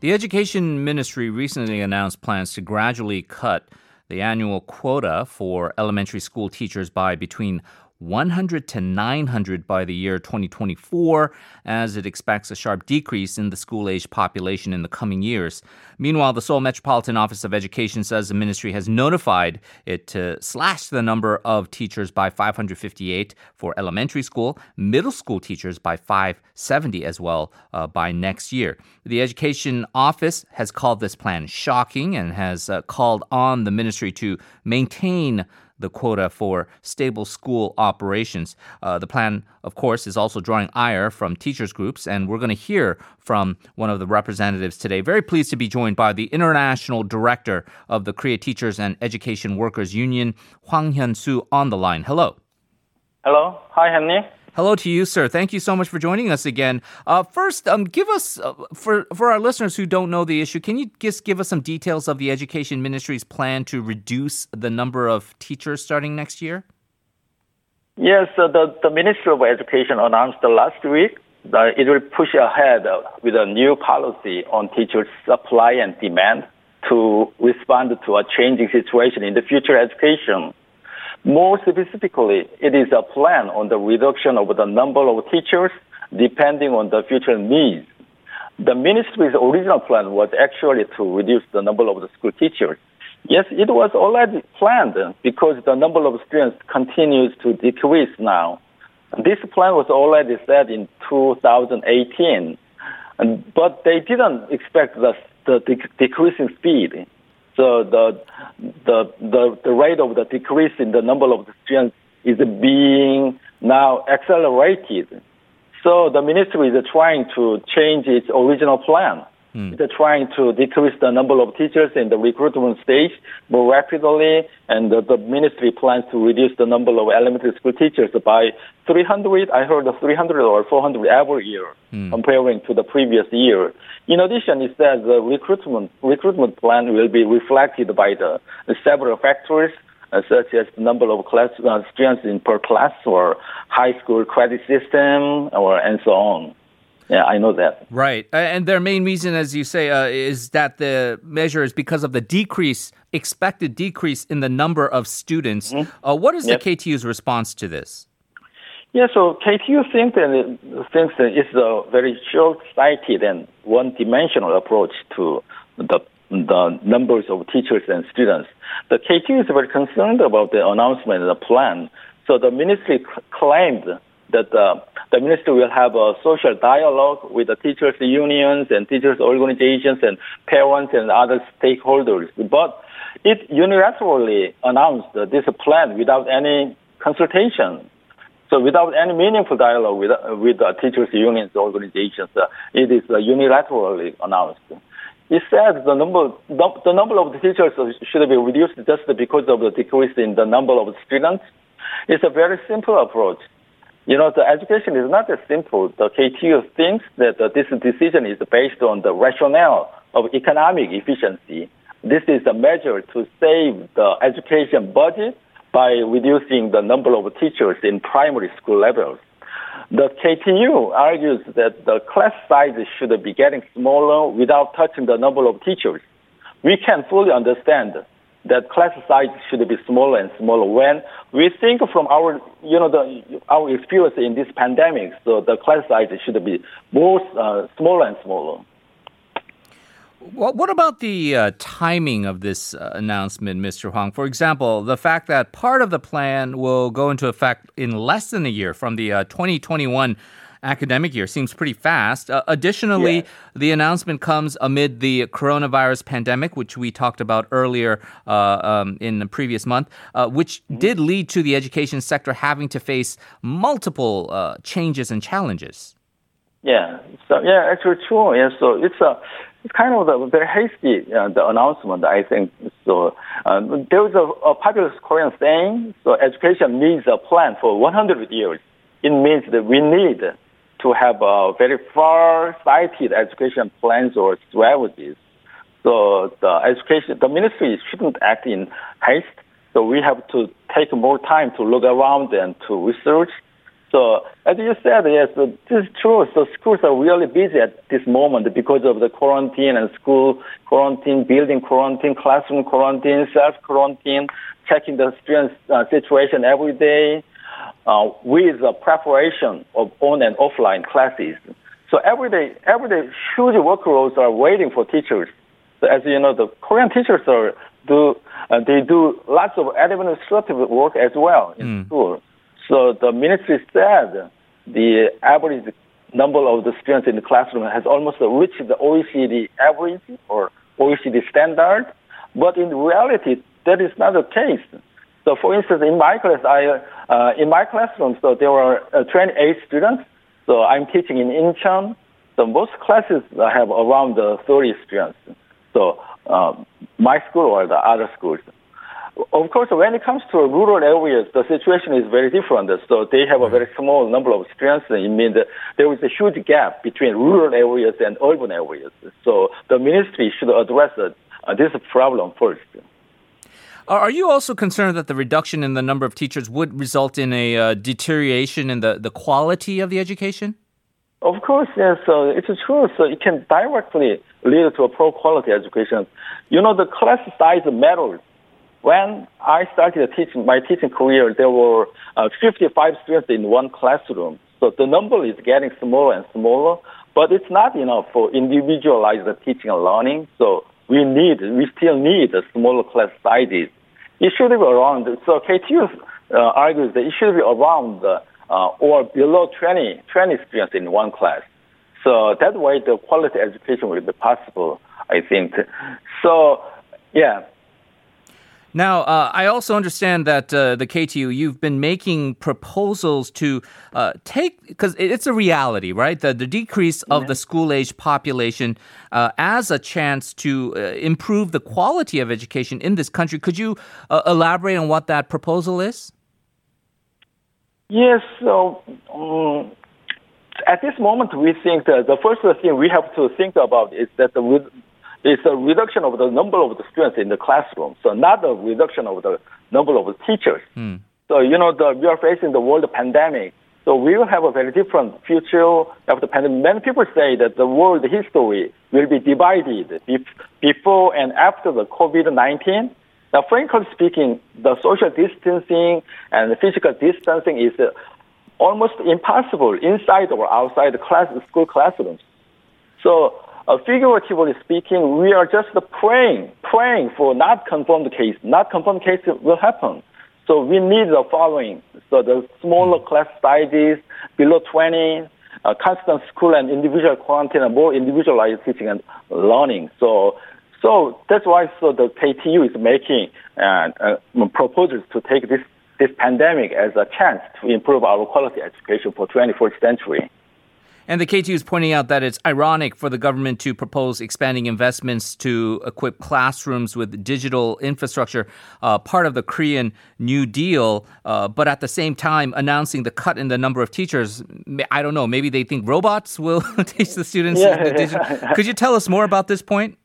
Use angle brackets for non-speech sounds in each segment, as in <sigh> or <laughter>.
The Education Ministry recently announced plans to gradually cut the annual quota for elementary school teachers by between 100 to 900 by the year 2024, as it expects a sharp decrease in the school age population in the coming years. Meanwhile, the Seoul Metropolitan Office of Education says the ministry has notified it to slash the number of teachers by 558 for elementary school, middle school teachers by 570 as well uh, by next year. The Education Office has called this plan shocking and has uh, called on the ministry to maintain the quota for stable school operations. Uh, the plan, of course, is also drawing ire from teachers groups, and we're going to hear from one of the representatives today. Very pleased to be joined by the International Director of the Korea Teachers and Education Workers Union, Hwang Hyun-soo, on the line. Hello. Hello. Hi, Henry. Hello to you, sir. Thank you so much for joining us again. Uh, first, um, give us uh, for for our listeners who don't know the issue. Can you just give us some details of the Education Ministry's plan to reduce the number of teachers starting next year? Yes, uh, the the Ministry of Education announced last week that it will push ahead with a new policy on teachers' supply and demand to respond to a changing situation in the future education. More specifically, it is a plan on the reduction of the number of teachers depending on the future needs. The ministry's original plan was actually to reduce the number of the school teachers. Yes, it was already planned because the number of students continues to decrease now. This plan was already set in 2018, but they didn't expect the, the decreasing speed. So the, the, the, the rate of the decrease in the number of students is being now accelerated. So the ministry is trying to change its original plan. Mm. They're trying to decrease the number of teachers in the recruitment stage more rapidly, and the, the ministry plans to reduce the number of elementary school teachers by 300. I heard 300 or 400 every year, mm. comparing to the previous year. In addition, it says the recruitment recruitment plan will be reflected by the, the several factors. Uh, such as the number of class uh, students in per class or high school credit system or and so on. Yeah, I know that. Right. And their main reason, as you say, uh, is that the measure is because of the decrease, expected decrease in the number of students. Mm-hmm. Uh, what is yep. the KTU's response to this? Yeah, so KTU thinks that, thinks that it's a very short-sighted and one-dimensional approach to the, the numbers of teachers and students. The KTU is very concerned about the announcement and the plan. So the ministry claimed that uh, the minister will have a social dialogue with the teachers unions and teachers organizations and parents and other stakeholders. But it unilaterally announced this plan without any consultation. So without any meaningful dialogue with, uh, with the teachers unions organizations, uh, it is uh, unilaterally announced. It says the number, the, number of teachers should be reduced just because of the decrease in the number of students. It's a very simple approach. You know, the education is not as simple. The KTU thinks that uh, this decision is based on the rationale of economic efficiency. This is a measure to save the education budget by reducing the number of teachers in primary school levels. The KTU argues that the class sizes should be getting smaller without touching the number of teachers. We can fully understand that class size should be smaller and smaller. When we think from our, you know, the, our experience in this pandemic, so the class size should be more uh, smaller and smaller. What about the uh, timing of this uh, announcement, Mr. Hwang? For example, the fact that part of the plan will go into effect in less than a year from the uh, 2021 academic year seems pretty fast. Uh, additionally, the announcement comes amid the coronavirus pandemic, which we talked about earlier uh, um, in the previous month, uh, which mm-hmm. did lead to the education sector having to face multiple uh, changes and challenges. Yeah, so yeah, actually true. Yeah, so it's a it's kind of a very hasty uh, the announcement. I think so. Uh, there is a, a popular Korean saying: "So education needs a plan for 100 years." It means that we need to have a very far-sighted education plans or strategies. So the education, the ministry shouldn't act in haste. So we have to take more time to look around and to research So as you said, yes, this is true. So schools are really busy at this moment because of the quarantine and school quarantine, building quarantine, classroom quarantine, self quarantine, checking the students' uh, situation every day uh, with the preparation of on and offline classes. So every day, every day, huge workloads are waiting for teachers. So as you know, the Korean teachers are do uh, they do lots of administrative work as well in mm. school. So the ministry said the average number of the students in the classroom has almost reached the OECD average or OECD standard, but in reality, that is not the case. So, for instance, in my class, I uh, in my classroom, so there were uh, 28 students. So I'm teaching in Incheon. So most classes have around uh, 30 students. So um, my school or the other schools. Of course, when it comes to rural areas, the situation is very different. So they have a very small number of students. It means that there is a huge gap between rural areas and urban areas. So the ministry should address uh, this problem first. Are you also concerned that the reduction in the number of teachers would result in a uh, deterioration in the, the quality of the education? Of course, yes. So it's true. So it can directly lead to a poor quality education. You know, the class size matters. When I started teaching my teaching career, there were uh, 55 students in one classroom. So the number is getting smaller and smaller, but it's not enough for individualized teaching and learning. So we need, we still need smaller class sizes. It should be around, so KTU uh, argues that it should be around uh, or below 20, 20 students in one class. So that way the quality education will be possible, I think. So, yeah. Now, uh, I also understand that uh, the KTU, you've been making proposals to uh, take, because it's a reality, right? The, the decrease of yeah. the school age population uh, as a chance to uh, improve the quality of education in this country. Could you uh, elaborate on what that proposal is? Yes. So, um, at this moment, we think that the first thing we have to think about is that the it's a reduction of the number of the students in the classroom, so not a reduction of the number of the teachers. Mm. So, you know, the, we are facing the world pandemic. So we will have a very different future after the pandemic. Many people say that the world history will be divided before and after the COVID-19. Now, frankly speaking, the social distancing and the physical distancing is uh, almost impossible inside or outside the class, school classrooms. So uh, figuratively speaking, we are just praying, praying for not confirmed case. Not confirmed case will happen. So we need the following. So the smaller hmm. class sizes, below 20, uh, constant school and individual quarantine, and more individualized teaching and learning. So, so that's why so the KTU is making uh, uh, proposals to take this this pandemic as a chance to improve our quality education for 21st century. And the KTU is pointing out that it's ironic for the government to propose expanding investments to equip classrooms with digital infrastructure, uh, part of the Korean New Deal, uh, but at the same time announcing the cut in the number of teachers. I don't know, maybe they think robots will <laughs> teach the students. Yeah. The digital. <laughs> Could you tell us more about this point?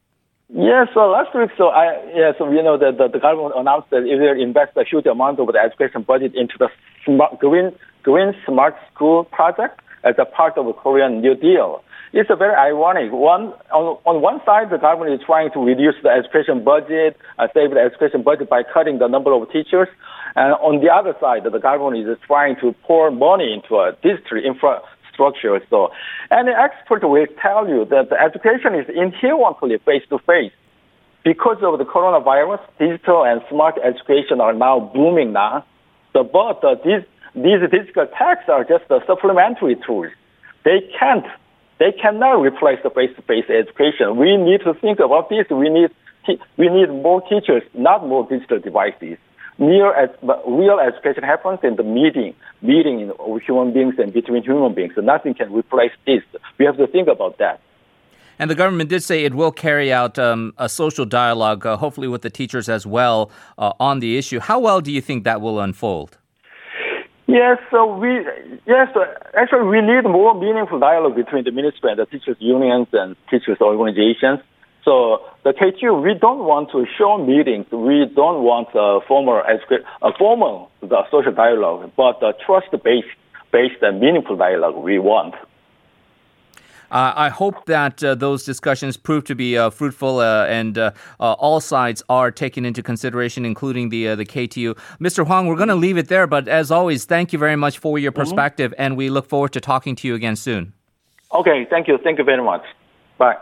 Yeah, so last week, so I, yeah, so you know, the, the, the government announced that it will invest a huge amount of the education budget into the smart, green, green smart school project as a part of the Korean New Deal. It's a very ironic. One on, on one side, the government is trying to reduce the education budget, uh, save the education budget by cutting the number of teachers, and on the other side, the government is trying to pour money into a district infrastructure. So, any expert will tell you that the education is inherently face to face. Because of the coronavirus, digital and smart education are now booming now. So, but uh, these these digital texts are just supplementary tools. They can't, they cannot replace the face-to-face education. We need to think about this. We need, we need more teachers, not more digital devices. Real, real education happens in the meeting, meeting with human beings and between human beings. So nothing can replace this. We have to think about that. And the government did say it will carry out um, a social dialogue, uh, hopefully with the teachers as well, uh, on the issue. How well do you think that will unfold? Yes, so we yes, uh, actually we need more meaningful dialogue between the ministry and the teachers unions and teachers organizations. So the KTU, we don't want to show meetings. We don't want a formal, a formal the social dialogue, but a trust-based based and meaningful dialogue we want. Uh, I hope that uh, those discussions prove to be uh, fruitful uh, and uh, uh, all sides are taken into consideration, including the the KTU. Mr. Hwang, we're going to leave it there, but as always, thank you very much for your mm-hmm. perspective, mm-hmm. and we look forward to talking to you again soon. Okay, thank you. Thank you very much. Bye.